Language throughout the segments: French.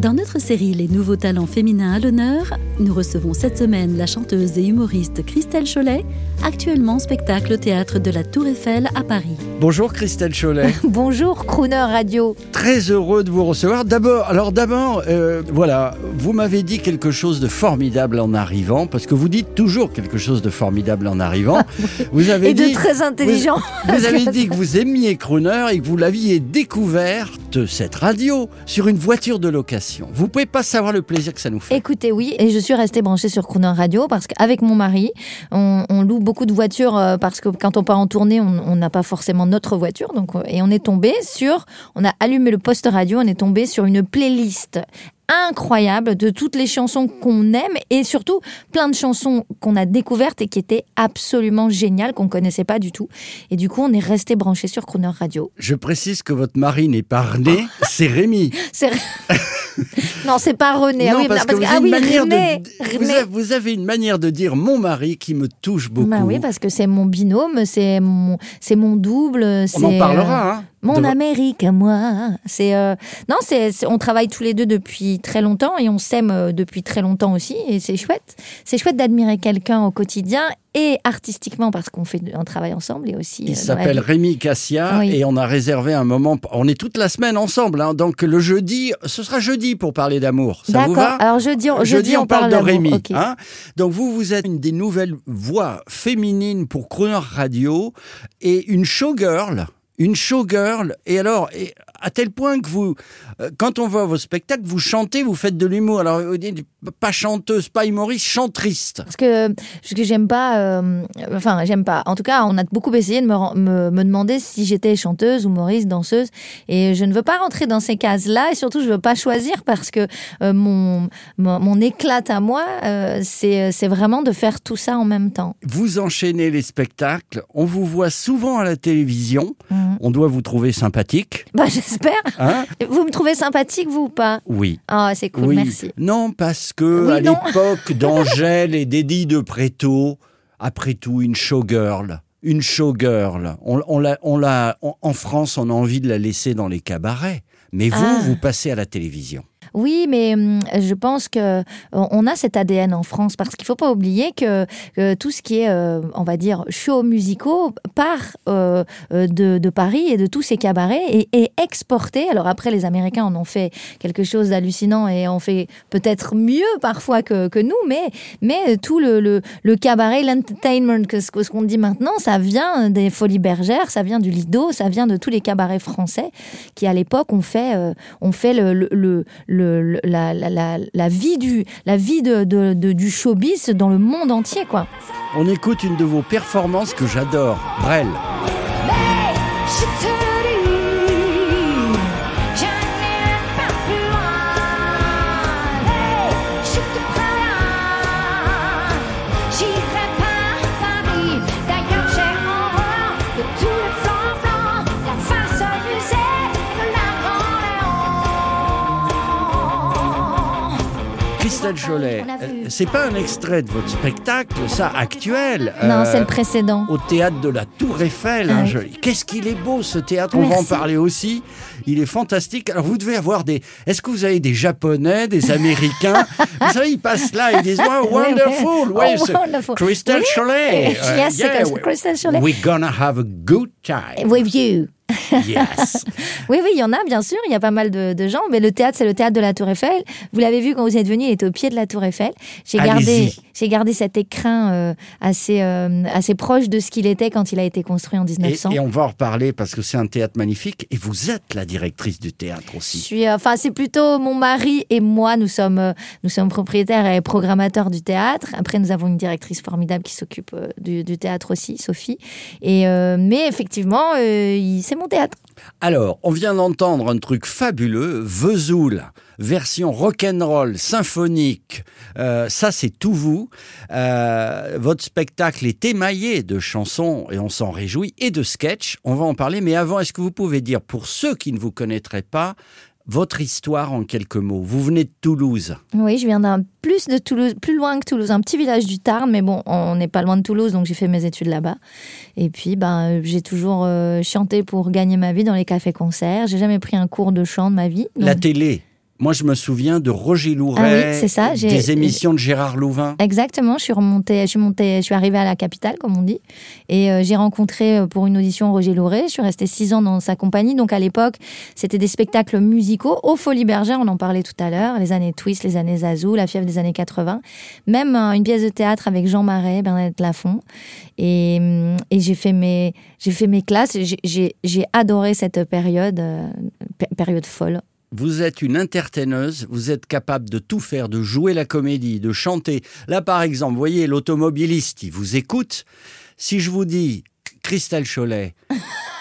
Dans notre série Les nouveaux talents féminins à l'honneur, nous recevons cette semaine la chanteuse et humoriste Christelle Cholet, actuellement en spectacle au théâtre de la Tour Eiffel à Paris. Bonjour Christelle Cholet. Bonjour Crooner Radio. Très heureux de vous recevoir. D'abord, alors d'abord, euh, voilà, vous m'avez dit quelque chose de formidable en arrivant, parce que vous dites toujours quelque chose de formidable en arrivant. Vous avez Et dit, de très intelligent. Vous, vous avez dit que vous aimiez Crooner et que vous l'aviez découverte cette radio sur une voiture de location. Vous pouvez pas savoir le plaisir que ça nous fait. Écoutez, oui, et je suis restée branchée sur Crooner Radio parce qu'avec mon mari, on, on loue beaucoup de voitures euh, parce que quand on part en tournée, on on n'a pas forcément notre voiture. Donc, euh, et on est tombé sur, on a allumé le poste radio, on est tombé sur une playlist incroyable de toutes les chansons qu'on aime et surtout plein de chansons qu'on a découvertes et qui étaient absolument géniales, qu'on connaissait pas du tout. Et du coup, on est resté branché sur Crooner Radio. Je précise que votre mari n'est pas René, c'est Rémi. C'est... non, c'est pas René. Ah Non, oui, parce que vous ah avez oui, une manière René. de, René. vous avez, vous avez une manière de dire mon mari qui me touche beaucoup. Bah oui, parce que c'est mon binôme, c'est mon, c'est mon double. On en parlera. Hein, Mon de Amérique à moi. C'est euh, non, c'est on travaille tous les deux depuis très longtemps et on s'aime euh, depuis très longtemps aussi et c'est chouette. C'est chouette d'admirer quelqu'un au quotidien et artistiquement parce qu'on fait un travail ensemble et aussi. Il euh, s'appelle. Rémi Cassia Oui. et on a réservé un moment. On est toute la semaine ensemble, hein, donc le jeudi, ce sera jeudi pour parler d'amour. Ça vous D'accord. va? Alors jeudi, on, Jeudi, on, parle, de d'amour. Rémi. Hein. Donc vous, vous êtes une des nouvelles voix féminines pour Crooner Radio et une showgirl. Une showgirl. Et alors, et à tel point que vous, euh, quand on voit vos spectacles, vous chantez, vous faites de l'humour. Alors, vous dites pas chanteuse, pas humoriste, chantrice. Parce que, ce que j'aime pas, euh, enfin, j'aime pas. En tout cas, on a beaucoup essayé de me, me, me demander si j'étais chanteuse, humoriste, danseuse. Et je ne veux pas rentrer dans ces cases-là. Et surtout, je veux pas choisir parce que euh, mon, mon, mon éclate à moi, euh, c'est vraiment de faire tout ça en même temps. Vous enchaînez les spectacles. On vous voit souvent à la télévision. Mhm. On doit vous trouver sympathique. Bah, j'espère. Hein Vous me trouvez sympathique, vous ou pas? Oui. Ah, c'est cool, oui. merci. Non, parce que Oui, à l'époque d'Angèle et d'Eddie de Préto, après tout, une showgirl. Une showgirl. On, on l'a, on l'a, on- en France, on a envie de la laisser dans les cabarets. Mais vous, Ah. vous passez à la télévision. Oui, mais hum, je pense que euh, on a cet ADN en France parce qu'il faut pas oublier que, que tout ce qui est, euh, on va dire, shows musicaux part euh, euh, de, Paris et de tous ces cabarets et est exporté. Alors après, les Américains en ont fait quelque chose d'hallucinant et ont fait peut-être mieux parfois que, nous, mais tout le, cabaret, l'entertainment, ce qu'on dit maintenant, ça vient des Folies Bergères, ça vient du Lido, ça vient de tous les cabarets français qui à l'époque ont fait euh, le, le- la, la, la, la vie du la vie de, de, de- du showbiz dans le monde entier quoi. On écoute une de vos performances que j'adore, Brel. Christelle vu. euh, c'est pas un extrait de votre spectacle, ça, actuel. Non, euh, c'est le précédent. au théâtre de la Tour Eiffel. hein, Ah Qu'est-ce qu'il est beau ce théâtre, on va en parler aussi. Il est fantastique. Alors vous devez avoir des... Est-ce que vous avez des Japonais, des Américains Vous savez, ils passent là, ils disent wow, Ouais, ouais. wonderful, Oh, ouais, c'est wonderful. Crystal Oui. Cholet. Euh, Yes, yeah, Chris- Crystal Cholet. We're gonna have a good time. With you. Yes. Oui, oui, il y en a, bien sûr. Il y a pas mal de, de gens. Mais le théâtre, c'est le théâtre de la Tour Eiffel. Vous l'avez vu quand vous êtes venu, il était au pied de la Tour Eiffel. J'ai gardé, j'ai gardé cet écrin euh, assez, euh, assez proche de ce qu'il était quand il a été construit en Et, 1900. et on va en reparler parce que c'est un théâtre magnifique. Et vous êtes la directrice du théâtre Je aussi. suis, euh, enfin, c'est plutôt mon mari et moi. Nous sommes, nous sommes propriétaires et programmateurs du théâtre. Après, nous avons une directrice formidable qui s'occupe du, du théâtre aussi, Sophie. Et euh, mais effectivement, c'est mon théâtre. Alors, on vient d'entendre un truc fabuleux, Vesoul, version rock'n'roll, symphonique. Euh, ça, c'est tout vous. Euh, votre spectacle est émaillé de chansons et on s'en réjouit et de sketchs. On va en parler, mais avant, est-ce que vous pouvez dire pour ceux qui ne vous connaîtraient pas votre histoire en quelques mots. Vous venez de Toulouse. Oui, je viens d'un plus de Toulouse, plus loin que Toulouse, un petit village du Tarn, mais bon, on n'est pas loin de Toulouse, donc j'ai fait mes études là-bas. Et puis, ben, j'ai toujours euh, chanté pour gagner ma vie dans les cafés-concerts. J'ai jamais pris un cours de chant de ma vie. La télé moi, je me souviens de Roger Louret, ah oui, ça. des émissions de Gérard Louvain. Exactement. Je suis remontée, je suis montée, je suis arrivée à la capitale, comme on dit, et euh, j'ai rencontré euh, pour une audition Roger Louret. Je suis restée six ans dans sa compagnie. Donc à l'époque, c'était des spectacles musicaux au Folie Bergère. On en parlait tout à l'heure. Les années Twist, les années Zazou, la fièvre des années 80. Même euh, une pièce de théâtre avec Jean Marais, Bernadette Lafont. Et, et j'ai fait mes, j'ai fait mes classes. J'ai adoré cette période, période folle vous êtes une entertaineuse, vous êtes capable de tout faire, de jouer la comédie, de chanter. Là, par exemple, voyez l'automobiliste, il vous écoute. Si je vous dis, Christelle Cholet,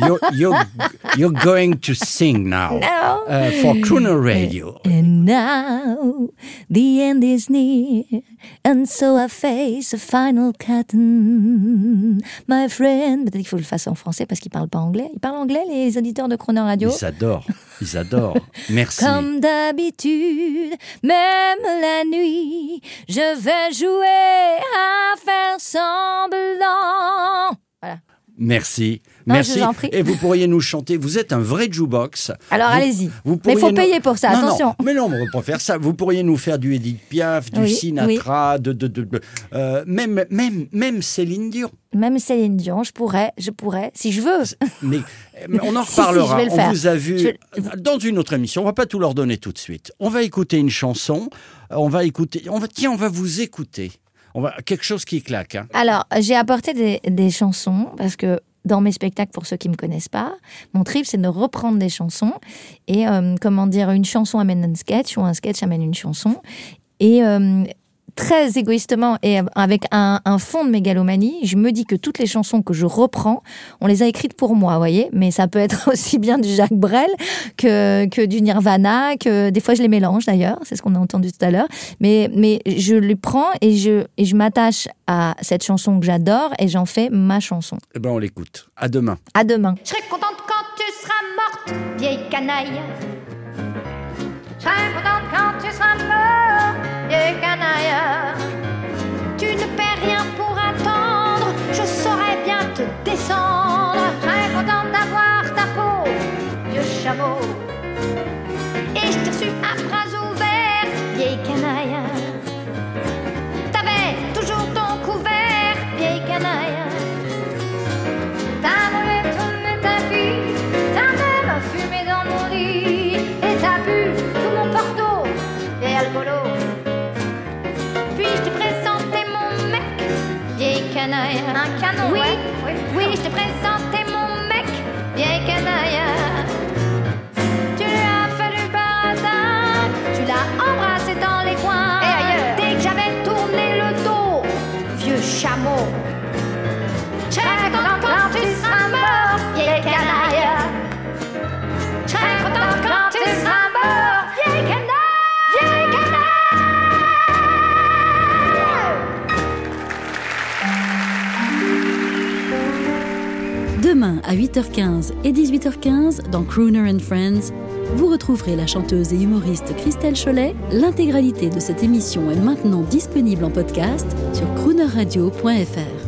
you're, you're, you're going to sing now no. uh, for Crooner Radio. And now the end is near, and so I face a final curtain. My friend, peut-être qu'il faut le faire en français parce qu'il parle pas anglais. Il parle anglais, les auditeurs de Crooner Radio? Ils adorent, ils adorent. Merci. Comme d'habitude, même la nuit, je vais jouer à faire semblant. Merci. Merci. Et vous pourriez nous chanter. Vous êtes un vrai jukebox. Alors allez-y. Mais il faut payer pour ça. attention. Mais non, on pas faire ça. Vous pourriez nous faire du Edith Piaf, du Sinatra, de, de, euh, même, même, même Céline Dion. Même Céline Dion, je pourrais, je pourrais, si je veux. Mais, on en reparlera. on vous a vu dans une autre émission. On va pas tout leur donner tout de suite. On va écouter une chanson. On va écouter. On va, tiens, on va vous écouter. On va quelque chose qui claque. Hein. Alors, j'ai apporté des, chansons parce que dans mes spectacles, pour ceux qui me connaissent pas, mon trip, c'est de reprendre des chansons et, euh, comment dire, une chanson amène un sketch ou un sketch amène une chanson. Et euh, très égoïstement et avec un, fond de mégalomanie, je me dis que toutes les chansons que je reprends, on les a écrites pour moi, vous voyez. Mais ça peut être aussi bien du Jacques Brel que, que du Nirvana, que des fois je les mélange d'ailleurs, c'est ce qu'on a entendu tout à l'heure. Mais, mais je les prends et je, et je m'attache à cette chanson que j'adore et j'en fais ma chanson. Eh ben on l'écoute. À demain. À demain. Je serai contente quand tu seras morte, vieille canaille. Je serai contente quand tu seras mort, canaille. Un canon, oui, oui, oui, je t'ai présenté mon mec, vieille canaille. Tu lui as fait du baratin, tu l'as embrassé dans les coins. Et ailleurs, dès que j'avais tourné le dos, vieux chameau. Demain à 8h15 et 18h15 dans Crooner and Friends, vous retrouverez la chanteuse et humoriste Christelle Cholet. L'intégralité de cette émission est maintenant disponible en podcast sur croonerradio.fr.